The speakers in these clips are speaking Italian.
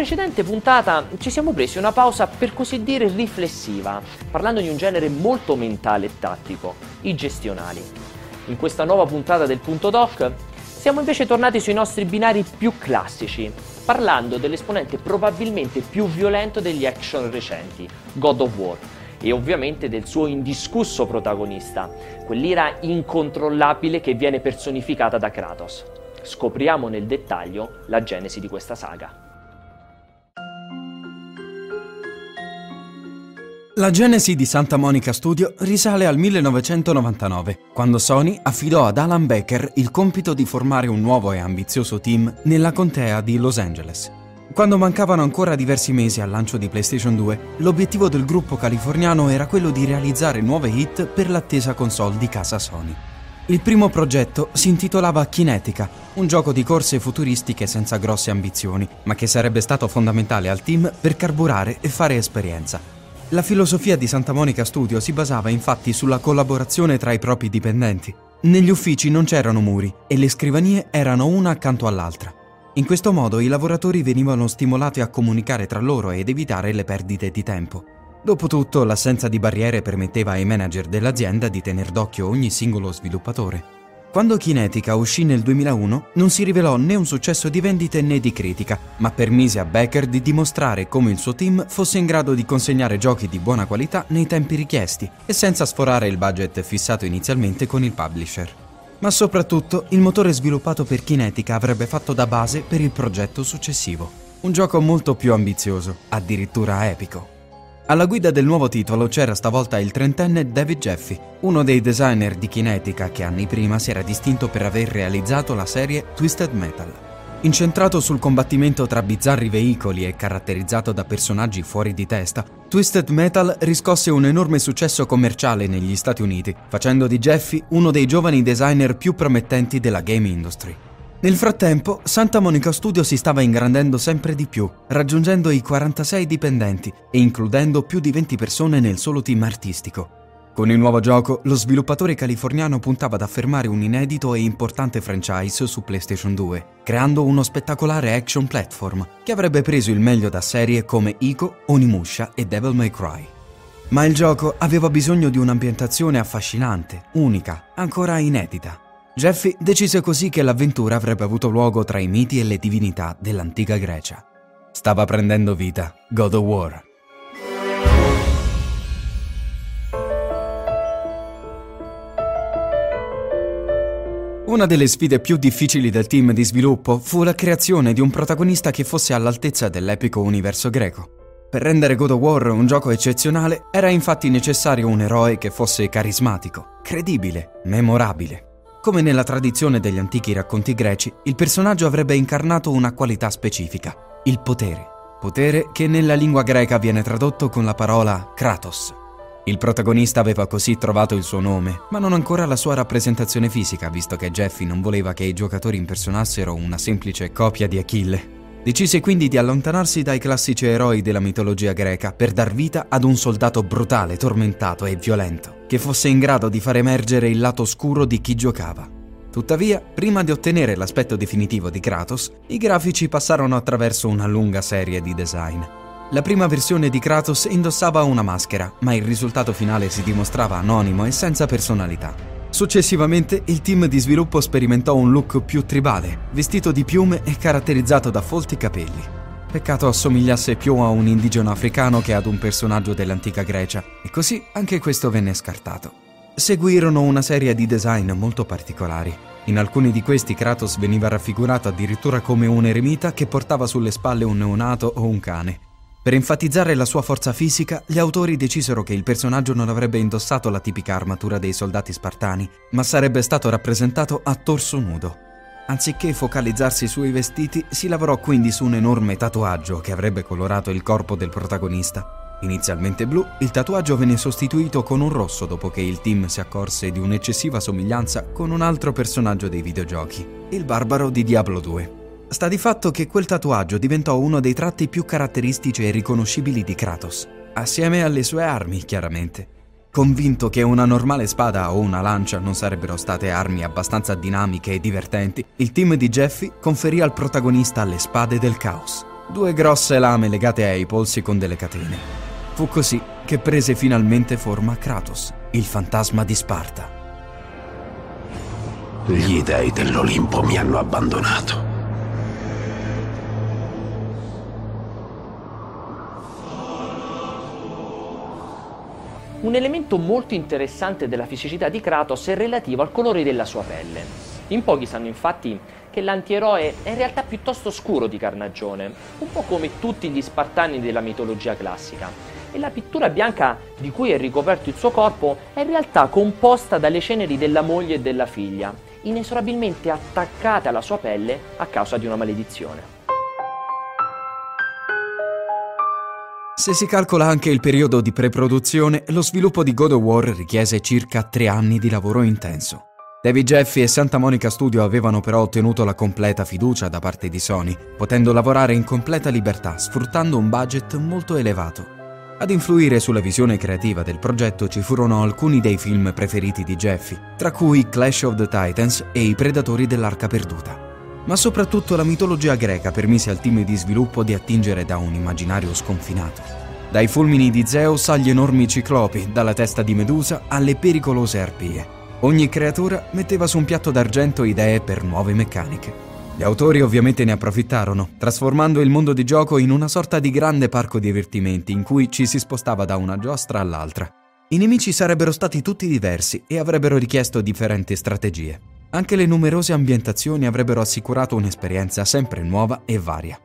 Precedente puntata ci siamo presi una pausa per così dire riflessiva, parlando di un genere molto mentale e tattico, i gestionali. In questa nuova puntata del punto doc siamo invece tornati sui nostri binari più classici, parlando dell'esponente probabilmente più violento degli action recenti, God of War, e ovviamente del suo indiscusso protagonista, quell'ira incontrollabile che viene personificata da Kratos. Scopriamo nel dettaglio la genesi di questa saga. La genesi di Santa Monica Studio risale al 1999, quando Sony affidò ad Alan Becker il compito di formare un nuovo e ambizioso team nella contea di Los Angeles. Quando mancavano ancora diversi mesi al lancio di PlayStation 2, l'obiettivo del gruppo californiano era quello di realizzare nuove hit per l'attesa console di casa Sony. Il primo progetto si intitolava Kinetica, un gioco di corse futuristiche senza grosse ambizioni, ma che sarebbe stato fondamentale al team per carburare e fare esperienza. La filosofia di Santa Monica Studio si basava infatti sulla collaborazione tra i propri dipendenti. Negli uffici non c'erano muri e le scrivanie erano una accanto all'altra. In questo modo i lavoratori venivano stimolati a comunicare tra loro ed evitare le perdite di tempo. Dopotutto, l'assenza di barriere permetteva ai manager dell'azienda di tener d'occhio ogni singolo sviluppatore. Quando Kinetica uscì nel 2001 non si rivelò né un successo di vendite né di critica, ma permise a Becker di dimostrare come il suo team fosse in grado di consegnare giochi di buona qualità nei tempi richiesti e senza sforare il budget fissato inizialmente con il publisher. Ma soprattutto il motore sviluppato per Kinetica avrebbe fatto da base per il progetto successivo. Un gioco molto più ambizioso, addirittura epico. Alla guida del nuovo titolo c'era stavolta il trentenne David Jeffy, uno dei designer di Kinetica che anni prima si era distinto per aver realizzato la serie Twisted Metal. Incentrato sul combattimento tra bizzarri veicoli e caratterizzato da personaggi fuori di testa, Twisted Metal riscosse un enorme successo commerciale negli Stati Uniti, facendo di Jeffy uno dei giovani designer più promettenti della game industry. Nel frattempo, Santa Monica Studio si stava ingrandendo sempre di più, raggiungendo i 46 dipendenti e includendo più di 20 persone nel solo team artistico. Con il nuovo gioco, lo sviluppatore californiano puntava ad affermare un inedito e importante franchise su PlayStation 2, creando uno spettacolare action platform che avrebbe preso il meglio da serie come Ico, Onimusha e Devil May Cry. Ma il gioco aveva bisogno di un'ambientazione affascinante, unica, ancora inedita. Jeffy decise così che l'avventura avrebbe avuto luogo tra i miti e le divinità dell'antica Grecia. Stava prendendo vita God of War. Una delle sfide più difficili del team di sviluppo fu la creazione di un protagonista che fosse all'altezza dell'epico universo greco. Per rendere God of War un gioco eccezionale era infatti necessario un eroe che fosse carismatico, credibile, memorabile. Come nella tradizione degli antichi racconti greci, il personaggio avrebbe incarnato una qualità specifica, il potere. Potere che nella lingua greca viene tradotto con la parola Kratos. Il protagonista aveva così trovato il suo nome, ma non ancora la sua rappresentazione fisica, visto che Jeffy non voleva che i giocatori impersonassero una semplice copia di Achille. Decise quindi di allontanarsi dai classici eroi della mitologia greca per dar vita ad un soldato brutale, tormentato e violento, che fosse in grado di far emergere il lato oscuro di chi giocava. Tuttavia, prima di ottenere l'aspetto definitivo di Kratos, i grafici passarono attraverso una lunga serie di design. La prima versione di Kratos indossava una maschera, ma il risultato finale si dimostrava anonimo e senza personalità. Successivamente il team di sviluppo sperimentò un look più tribale, vestito di piume e caratterizzato da folti capelli. Peccato assomigliasse più a un indigeno africano che ad un personaggio dell'antica Grecia, e così anche questo venne scartato. Seguirono una serie di design molto particolari. In alcuni di questi Kratos veniva raffigurato addirittura come un eremita che portava sulle spalle un neonato o un cane, per enfatizzare la sua forza fisica, gli autori decisero che il personaggio non avrebbe indossato la tipica armatura dei soldati spartani, ma sarebbe stato rappresentato a torso nudo. Anziché focalizzarsi sui vestiti, si lavorò quindi su un enorme tatuaggio che avrebbe colorato il corpo del protagonista. Inizialmente blu, il tatuaggio venne sostituito con un rosso dopo che il team si accorse di un'eccessiva somiglianza con un altro personaggio dei videogiochi, il barbaro di Diablo 2. Sta di fatto che quel tatuaggio diventò uno dei tratti più caratteristici e riconoscibili di Kratos, assieme alle sue armi, chiaramente. Convinto che una normale spada o una lancia non sarebbero state armi abbastanza dinamiche e divertenti, il team di Jeffy conferì al protagonista le spade del caos. due grosse lame legate ai polsi con delle catene. Fu così che prese finalmente forma Kratos, il fantasma di Sparta. Gli dei dell'Olimpo mi hanno abbandonato. Un elemento molto interessante della fisicità di Kratos è relativo al colore della sua pelle. In pochi sanno infatti che l'antieroe è in realtà piuttosto scuro di carnagione, un po' come tutti gli spartani della mitologia classica. E la pittura bianca di cui è ricoperto il suo corpo è in realtà composta dalle ceneri della moglie e della figlia, inesorabilmente attaccate alla sua pelle a causa di una maledizione. Se si calcola anche il periodo di preproduzione, lo sviluppo di God of War richiese circa tre anni di lavoro intenso. David Jeffy e Santa Monica Studio avevano però ottenuto la completa fiducia da parte di Sony, potendo lavorare in completa libertà, sfruttando un budget molto elevato. Ad influire sulla visione creativa del progetto ci furono alcuni dei film preferiti di Jeffy, tra cui Clash of the Titans e I Predatori dell'Arca Perduta ma soprattutto la mitologia greca permise al team di sviluppo di attingere da un immaginario sconfinato. Dai fulmini di Zeus agli enormi ciclopi, dalla testa di Medusa alle pericolose arpie. Ogni creatura metteva su un piatto d'argento idee per nuove meccaniche. Gli autori ovviamente ne approfittarono, trasformando il mondo di gioco in una sorta di grande parco divertimenti in cui ci si spostava da una giostra all'altra. I nemici sarebbero stati tutti diversi e avrebbero richiesto differenti strategie. Anche le numerose ambientazioni avrebbero assicurato un'esperienza sempre nuova e varia.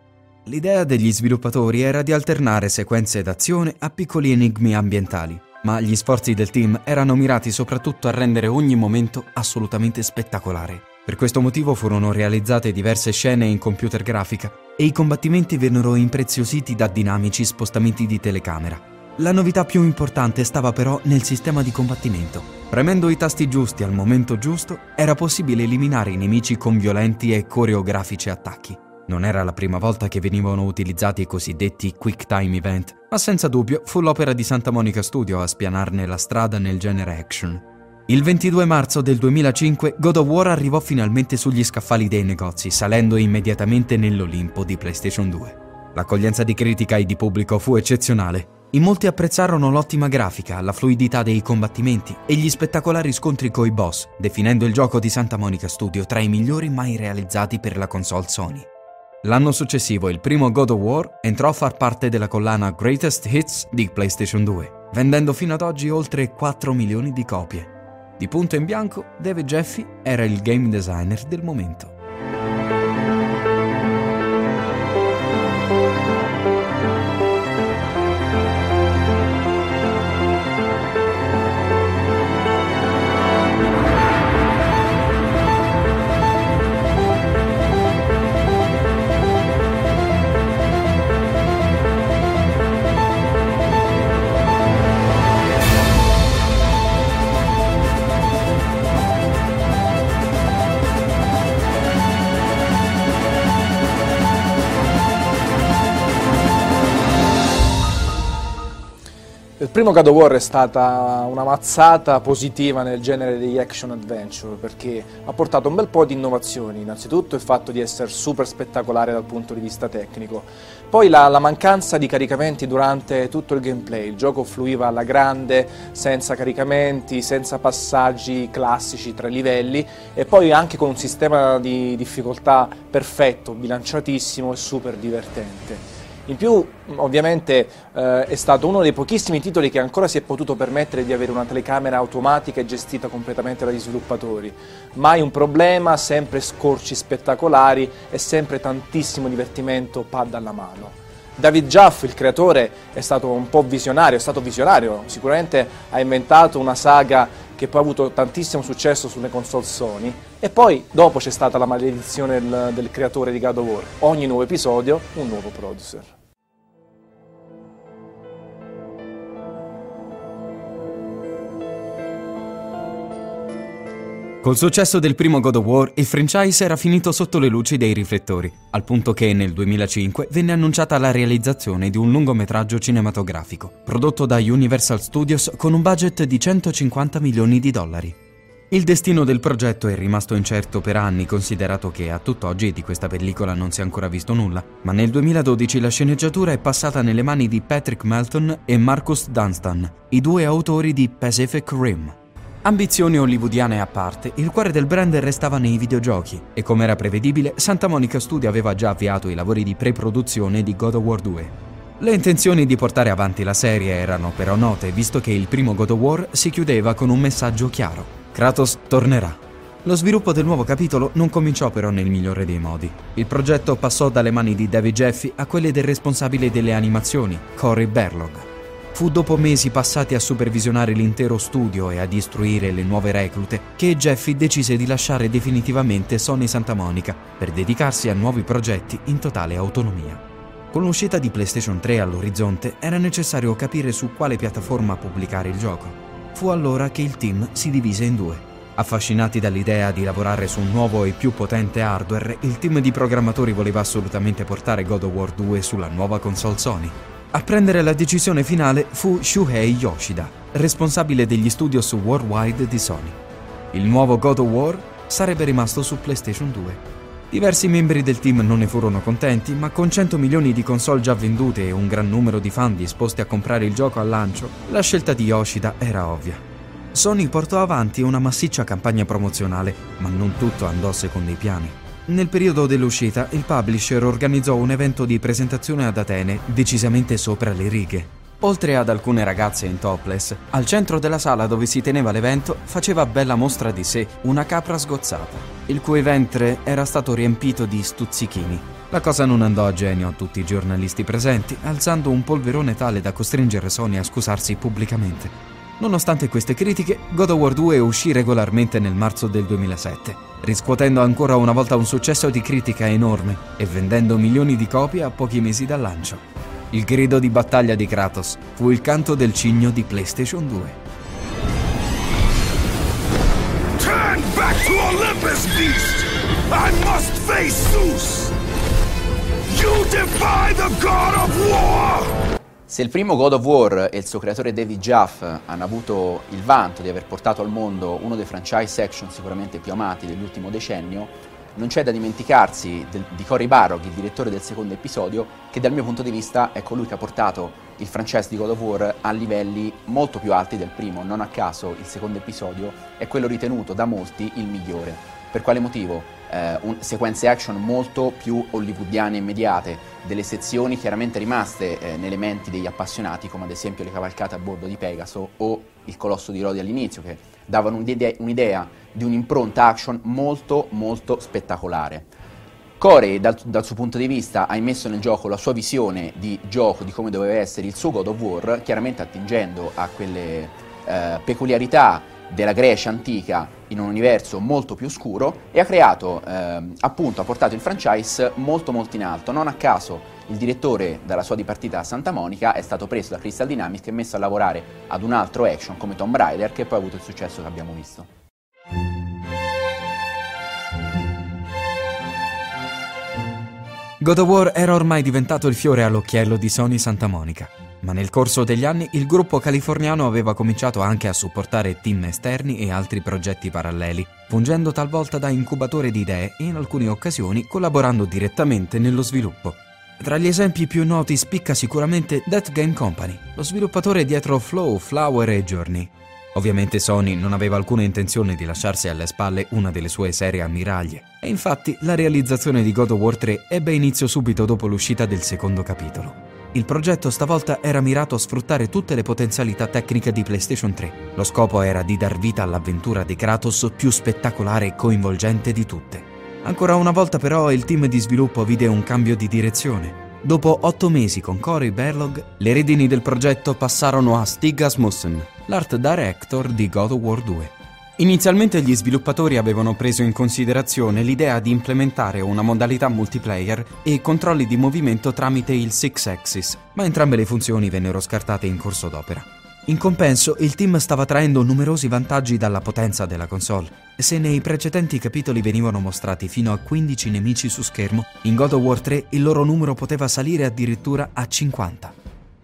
L'idea degli sviluppatori era di alternare sequenze d'azione a piccoli enigmi ambientali, ma gli sforzi del team erano mirati soprattutto a rendere ogni momento assolutamente spettacolare. Per questo motivo furono realizzate diverse scene in computer grafica e i combattimenti vennero impreziositi da dinamici spostamenti di telecamera, la novità più importante stava però nel sistema di combattimento. Premendo i tasti giusti al momento giusto, era possibile eliminare i nemici con violenti e coreografici attacchi. Non era la prima volta che venivano utilizzati i cosiddetti Quick Time Event, ma senza dubbio fu l'opera di Santa Monica Studio a spianarne la strada nel genere action. Il 22 marzo del 2005 God of War arrivò finalmente sugli scaffali dei negozi, salendo immediatamente nell'Olimpo di PlayStation 2. L'accoglienza di critica e di pubblico fu eccezionale in molti apprezzarono l'ottima grafica, la fluidità dei combattimenti e gli spettacolari scontri coi boss, definendo il gioco di Santa Monica Studio tra i migliori mai realizzati per la console Sony. L'anno successivo il primo God of War entrò a far parte della collana Greatest Hits di PlayStation 2, vendendo fino ad oggi oltre 4 milioni di copie. Di punto in bianco, David Jeffy era il game designer del momento. Primo God of War è stata una mazzata positiva nel genere degli action adventure perché ha portato un bel po' di innovazioni, innanzitutto il fatto di essere super spettacolare dal punto di vista tecnico, poi la, la mancanza di caricamenti durante tutto il gameplay, il gioco fluiva alla grande, senza caricamenti, senza passaggi classici tra livelli e poi anche con un sistema di difficoltà perfetto, bilanciatissimo e super divertente. In più, ovviamente, eh, è stato uno dei pochissimi titoli che ancora si è potuto permettere di avere una telecamera automatica e gestita completamente dagli sviluppatori. Mai un problema, sempre scorci spettacolari e sempre tantissimo divertimento pad alla mano. David Jaff, il creatore, è stato un po' visionario, è stato visionario, sicuramente ha inventato una saga che poi ha avuto tantissimo successo sulle console Sony e poi dopo c'è stata la maledizione del, del creatore di God of War. Ogni nuovo episodio un nuovo producer. Col successo del primo God of War, il franchise era finito sotto le luci dei riflettori, al punto che nel 2005 venne annunciata la realizzazione di un lungometraggio cinematografico, prodotto da Universal Studios con un budget di 150 milioni di dollari. Il destino del progetto è rimasto incerto per anni, considerato che a tutt'oggi di questa pellicola non si è ancora visto nulla, ma nel 2012 la sceneggiatura è passata nelle mani di Patrick Melton e Marcus Dunstan, i due autori di Pacific Rim. Ambizioni hollywoodiane a parte, il cuore del brand restava nei videogiochi e come era prevedibile, Santa Monica Studio aveva già avviato i lavori di pre-produzione di God of War 2. Le intenzioni di portare avanti la serie erano però note, visto che il primo God of War si chiudeva con un messaggio chiaro. Kratos tornerà. Lo sviluppo del nuovo capitolo non cominciò però nel migliore dei modi. Il progetto passò dalle mani di David Jeffy a quelle del responsabile delle animazioni, Cory Berlog. Fu dopo mesi passati a supervisionare l'intero studio e a istruire le nuove reclute che Jeffy decise di lasciare definitivamente Sony Santa Monica per dedicarsi a nuovi progetti in totale autonomia. Con l'uscita di PlayStation 3 all'orizzonte era necessario capire su quale piattaforma pubblicare il gioco. Fu allora che il team si divise in due. Affascinati dall'idea di lavorare su un nuovo e più potente hardware, il team di programmatori voleva assolutamente portare God of War 2 sulla nuova console Sony. A prendere la decisione finale fu Shuhei Yoshida, responsabile degli studios worldwide di Sony. Il nuovo God of War sarebbe rimasto su PlayStation 2. Diversi membri del team non ne furono contenti, ma con 100 milioni di console già vendute e un gran numero di fan disposti a comprare il gioco al lancio, la scelta di Yoshida era ovvia. Sony portò avanti una massiccia campagna promozionale, ma non tutto andò secondo i piani. Nel periodo dell'uscita, il publisher organizzò un evento di presentazione ad Atene decisamente sopra le righe. Oltre ad alcune ragazze in topless, al centro della sala dove si teneva l'evento faceva bella mostra di sé una capra sgozzata, il cui ventre era stato riempito di stuzzichini. La cosa non andò a genio a tutti i giornalisti presenti, alzando un polverone tale da costringere Sony a scusarsi pubblicamente. Nonostante queste critiche, God of War 2 uscì regolarmente nel marzo del 2007, riscuotendo ancora una volta un successo di critica enorme e vendendo milioni di copie a pochi mesi dal lancio. Il grido di battaglia di Kratos fu il canto del cigno di PlayStation 2. Turn back to Olympus, beast! I must face Zeus! You defy the god of war! Se il primo God of War e il suo creatore David Jaff hanno avuto il vanto di aver portato al mondo uno dei franchise action sicuramente più amati dell'ultimo decennio, non c'è da dimenticarsi del, di Cory Barrog, il direttore del secondo episodio, che dal mio punto di vista è colui che ha portato il franchise di God of War a livelli molto più alti del primo. Non a caso il secondo episodio è quello ritenuto da molti il migliore. Per quale motivo? Eh, un, sequenze action molto più hollywoodiane e immediate, delle sezioni chiaramente rimaste eh, nelle menti degli appassionati, come ad esempio le cavalcate a bordo di Pegaso o il colosso di Rodi all'inizio, che davano un'idea, un'idea di un'impronta action molto molto spettacolare. Corey dal, dal, suo punto di vista ha immesso nel gioco la sua visione di gioco, di come doveva essere il suo God of War, chiaramente attingendo a quelle eh, peculiarità della Grecia antica in un universo molto più scuro e ha creato, eh, appunto, ha portato il franchise molto molto in alto. Non a caso il direttore dalla sua dipartita a Santa Monica è stato preso da Crystal Dynamics e messo a lavorare ad un altro action come Tomb Raider che poi ha avuto il successo che abbiamo visto. God of War era ormai diventato il fiore all'occhiello di Sony Santa Monica, ma nel corso degli anni il gruppo californiano aveva cominciato anche a supportare team esterni e altri progetti paralleli, fungendo talvolta da incubatore di idee e in alcune occasioni collaborando direttamente nello sviluppo. Tra gli esempi più noti spicca sicuramente That Game Company, lo sviluppatore dietro Flow, Flower e Journey. Ovviamente Sony non aveva alcuna intenzione di lasciarsi alle spalle una delle sue serie ammiraglie, e infatti la realizzazione di God of War 3 ebbe inizio subito dopo l'uscita del secondo capitolo. Il progetto stavolta era mirato a sfruttare tutte le potenzialità tecniche di PlayStation 3. Lo scopo era di dar vita all'avventura di Kratos più spettacolare e coinvolgente di tutte. Ancora una volta però il team di sviluppo vide un cambio di direzione. Dopo otto mesi con Cory Berlog, le redini del progetto passarono a Stig Asmussen, l'art director di God of War 2. Inizialmente gli sviluppatori avevano preso in considerazione l'idea di implementare una modalità multiplayer e controlli di movimento tramite il Six Axis, ma entrambe le funzioni vennero scartate in corso d'opera. In compenso, il team stava traendo numerosi vantaggi dalla potenza della console. Se nei precedenti capitoli venivano mostrati fino a 15 nemici su schermo, in God of War 3 il loro numero poteva salire addirittura a 50.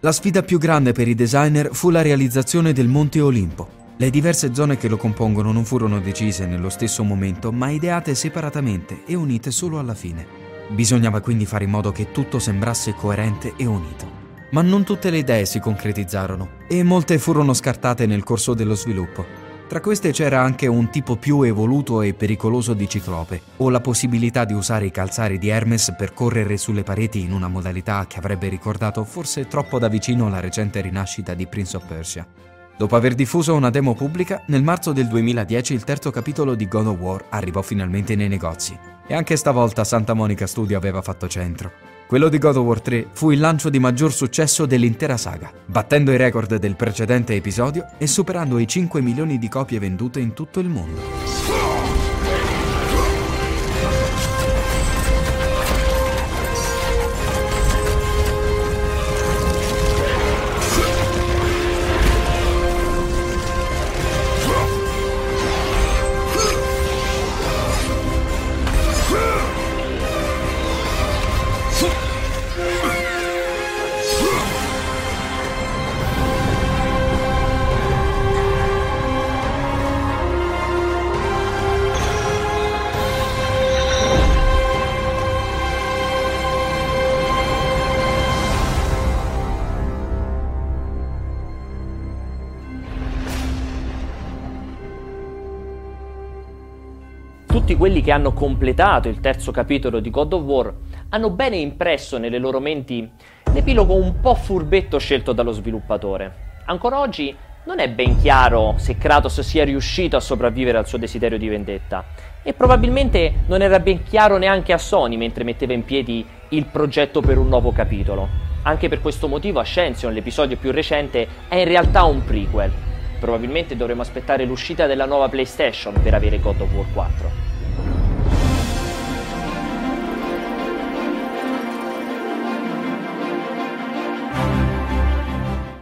La sfida più grande per i designer fu la realizzazione del Monte Olimpo, Le diverse zone che lo compongono non furono decise nello stesso momento, ma ideate separatamente e unite solo alla fine. Bisognava quindi fare in modo che tutto sembrasse coerente e unito. Ma non tutte le idee si concretizzarono e molte furono scartate nel corso dello sviluppo. Tra queste c'era anche un tipo più evoluto e pericoloso di ciclope, o la possibilità di usare i calzari di Hermes per correre sulle pareti in una modalità che avrebbe ricordato forse troppo da vicino la recente rinascita di Prince of Persia. Dopo aver diffuso una demo pubblica, nel marzo del 2010 il terzo capitolo di God of War arrivò finalmente nei negozi. E anche stavolta Santa Monica Studio aveva fatto centro. Quello di God of War 3 fu il lancio di maggior successo dell'intera saga, battendo i record del precedente episodio e superando i 5 milioni di copie vendute in tutto il mondo. Tutti quelli che hanno completato il terzo capitolo di God of War hanno bene impresso nelle loro menti l'epilogo un po' furbetto scelto dallo sviluppatore. Ancora oggi non è ben chiaro se Kratos sia riuscito a sopravvivere al suo desiderio di vendetta e probabilmente non era ben chiaro neanche a Sony mentre metteva in piedi il progetto per un nuovo capitolo. Anche per questo motivo Ascension, l'episodio più recente, è in realtà un prequel. Probabilmente dovremo aspettare l'uscita della nuova PlayStation per avere God of War 4.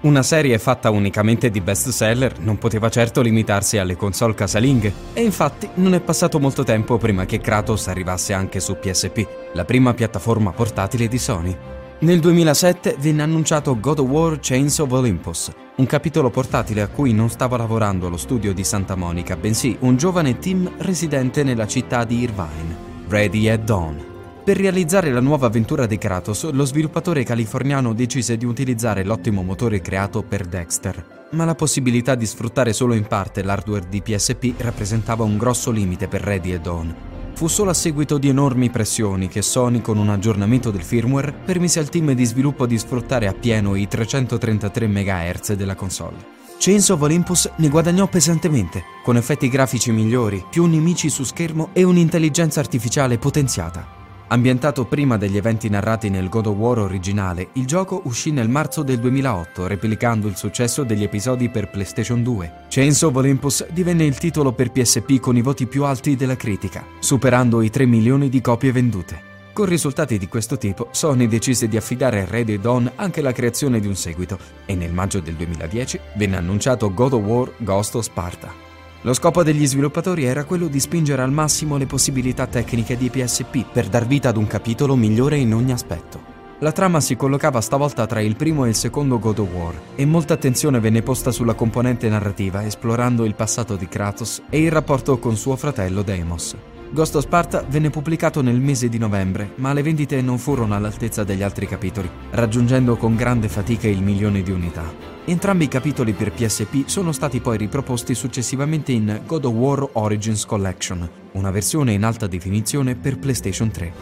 Una serie fatta unicamente di bestseller non poteva certo limitarsi alle console casalinghe, e infatti non è passato molto tempo prima che Kratos arrivasse anche su PSP, la prima piattaforma portatile di Sony. Nel 2007 venne annunciato God of War Chains of Olympus, un capitolo portatile a cui non stava lavorando lo studio di Santa Monica, bensì un giovane team residente nella città di Irvine, Ready at Dawn. Per realizzare la nuova avventura di Kratos, lo sviluppatore californiano decise di utilizzare l'ottimo motore creato per Dexter, ma la possibilità di sfruttare solo in parte l'hardware di PSP rappresentava un grosso limite per Ready e Dawn. Fu solo a seguito di enormi pressioni che Sony, con un aggiornamento del firmware, permise al team di sviluppo di sfruttare appieno i 333 MHz della console. Chains of Olympus ne guadagnò pesantemente, con effetti grafici migliori, più nemici su schermo e un'intelligenza artificiale potenziata. Ambientato prima degli eventi narrati nel God of War originale, il gioco uscì nel marzo del 2008, replicando il successo degli episodi per PlayStation 2. Chains of Olympus divenne il titolo per PSP con i voti più alti della critica, superando i 3 milioni di copie vendute. Con risultati di questo tipo, Sony decise di affidare a Red Dawn anche la creazione di un seguito e nel maggio del 2010 venne annunciato God of War Ghost of Sparta. Lo scopo degli sviluppatori era quello di spingere al massimo le possibilità tecniche di PSP per dar vita ad un capitolo migliore in ogni aspetto. La trama si collocava stavolta tra il primo e il secondo God of War e molta attenzione venne posta sulla componente narrativa esplorando il passato di Kratos e il rapporto con suo fratello Deimos. Ghost of Sparta venne pubblicato nel mese di novembre, ma le vendite non furono all'altezza degli altri capitoli, raggiungendo con grande fatica il milione di unità. Entrambi i capitoli per PSP sono stati poi riproposti successivamente in God of War Origins Collection, una versione in alta definizione per PlayStation 3.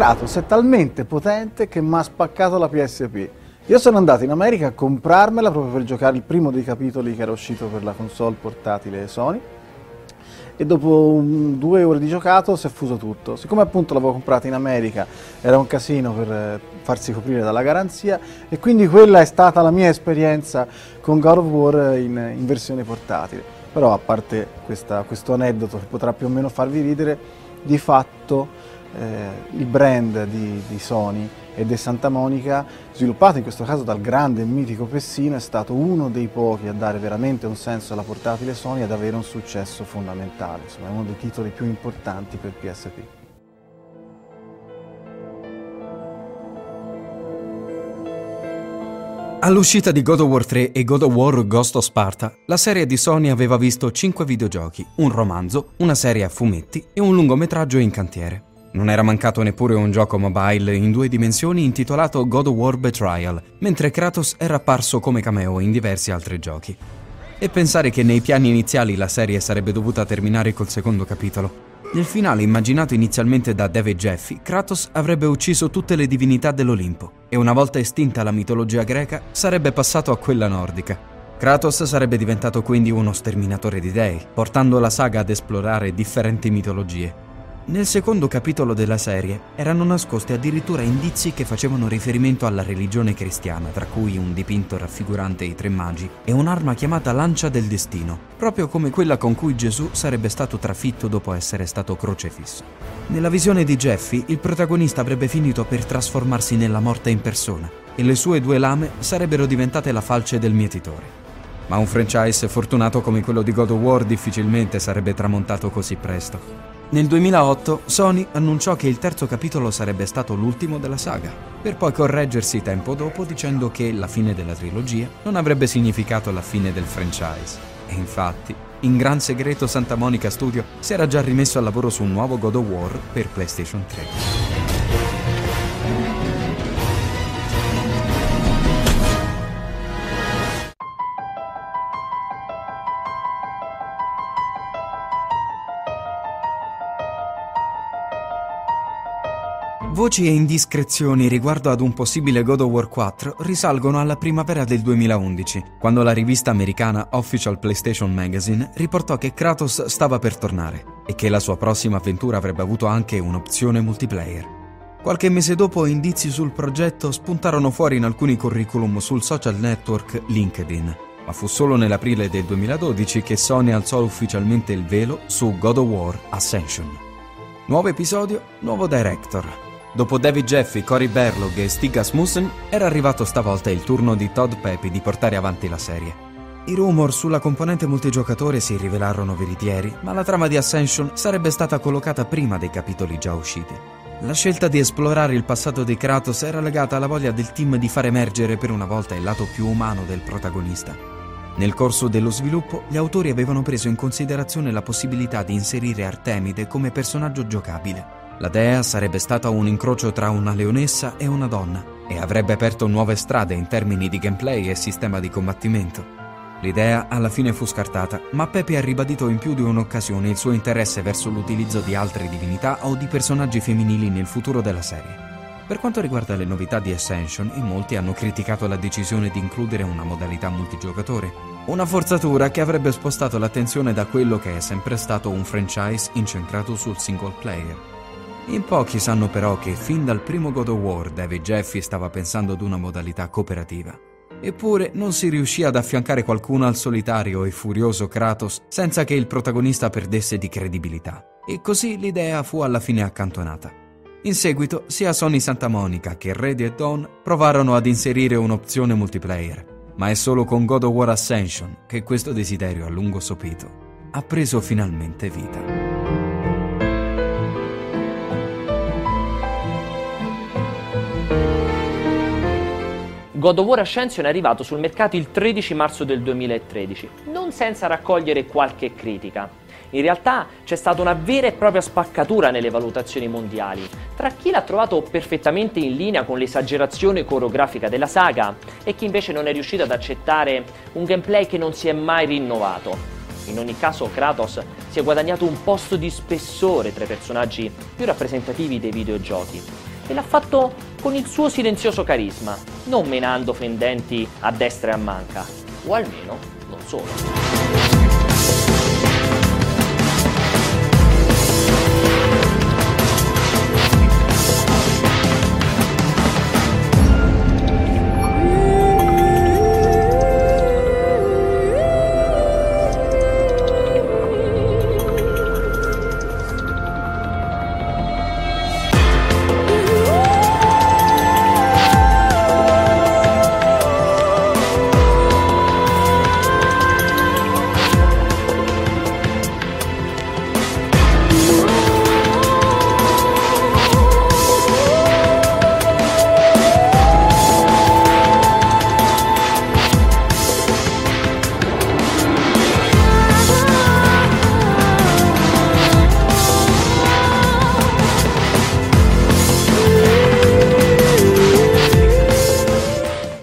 Kratos è talmente potente che mi ha spaccato la PSP. Io sono andato in America a comprarmela proprio per giocare il primo dei capitoli che era uscito per la console portatile Sony e dopo un, due ore di giocato si è fuso tutto. Siccome appunto l'avevo comprata in America era un casino per eh, farsi coprire dalla garanzia e quindi quella è stata la mia esperienza con God of War in, in versione portatile. Però a parte questa, questo aneddoto che potrà più o meno farvi ridere, di fatto eh, il brand di, di Sony e di Santa Monica, sviluppato in questo caso dal grande e mitico Pessino, è stato uno dei pochi a dare veramente un senso alla portatile Sony e ad avere un successo fondamentale, insomma è uno dei titoli più importanti per PSP. All'uscita di God of War 3 e God of War Ghost of Sparta, la serie di Sony aveva visto 5 videogiochi, un romanzo, una serie a fumetti e un lungometraggio in cantiere. Non era mancato neppure un gioco mobile in due dimensioni intitolato God of War Betrayal, mentre Kratos era apparso come cameo in diversi altri giochi. E pensare che nei piani iniziali la serie sarebbe dovuta terminare col secondo capitolo. Nel finale immaginato inizialmente da David Jeffy, Kratos avrebbe ucciso tutte le divinità dell'Olimpo e una volta estinta la mitologia greca sarebbe passato a quella nordica. Kratos sarebbe diventato quindi uno sterminatore di dei, portando la saga ad esplorare differenti mitologie. Nel secondo capitolo della serie erano nascosti addirittura indizi che facevano riferimento alla religione cristiana, tra cui un dipinto raffigurante i tre magi e un'arma chiamata lancia del destino, proprio come quella con cui Gesù sarebbe stato trafitto dopo essere stato crocefisso. Nella visione di Jeffy, il protagonista avrebbe finito per trasformarsi nella morte in persona e le sue due lame sarebbero diventate la falce del mietitore. Ma un franchise fortunato come quello di God of War difficilmente sarebbe tramontato così presto. Nel 2008 Sony annunciò che il terzo capitolo sarebbe stato l'ultimo della saga, per poi correggersi tempo dopo dicendo che la fine della trilogia non avrebbe significato la fine del franchise. E infatti, in gran segreto Santa Monica Studio si era già rimesso al lavoro su un nuovo God of War per PlayStation 3. Voci e indiscrezioni riguardo ad un possibile God of War 4 risalgono alla primavera del 2011, quando la rivista americana Official PlayStation Magazine riportò che Kratos stava per tornare e che la sua prossima avventura avrebbe avuto anche un'opzione multiplayer. Qualche mese dopo indizi sul progetto spuntarono fuori in alcuni curriculum sul social network LinkedIn, ma fu solo nell'aprile del 2012 che Sony alzò ufficialmente il velo su God of War Ascension. Nuovo episodio, nuovo director, Dopo David Jeffy, Cory Berlog e Stig Asmussen, era arrivato stavolta il turno di Todd Pepe di portare avanti la serie. I rumor sulla componente multigiocatore si rivelarono veritieri, ma la trama di Ascension sarebbe stata collocata prima dei capitoli già usciti. La scelta di esplorare il passato di Kratos era legata alla voglia del team di far emergere per una volta il lato più umano del protagonista. Nel corso dello sviluppo, gli autori avevano preso in considerazione la possibilità di inserire Artemide come personaggio giocabile la dea sarebbe stata un incrocio tra una leonessa e una donna e avrebbe aperto nuove strade in termini di gameplay e sistema di combattimento. L'idea alla fine fu scartata, ma Pepe ha ribadito in più di un'occasione il suo interesse verso l'utilizzo di altre divinità o di personaggi femminili nel futuro della serie. Per quanto riguarda le novità di Ascension, in molti hanno criticato la decisione di includere una modalità multigiocatore, una forzatura che avrebbe spostato l'attenzione da quello che è sempre stato un franchise incentrato sul single player. In pochi sanno però che fin dal primo God of War David Jeffy stava pensando ad una modalità cooperativa. Eppure non si riuscì ad affiancare qualcuno al solitario e furioso Kratos senza che il protagonista perdesse di credibilità. E così l'idea fu alla fine accantonata. In seguito, sia Sony Santa Monica che Ready e Dawn provarono ad inserire un'opzione multiplayer, ma è solo con God of War Ascension che questo desiderio a lungo sopito ha preso finalmente vita. God of War Ascension è arrivato sul mercato il 13 marzo del 2013, non senza raccogliere qualche critica. In realtà c'è stata una vera e propria spaccatura nelle valutazioni mondiali, tra chi l'ha trovato perfettamente in linea con l'esagerazione coreografica della saga e chi invece non è riuscito ad accettare un gameplay che non si è mai rinnovato. In ogni caso Kratos si è guadagnato un posto di spessore tra i personaggi più rappresentativi dei videogiochi e l'ha fatto con il suo silenzioso carisma, non menando fendenti a destra e a manca, o almeno non solo.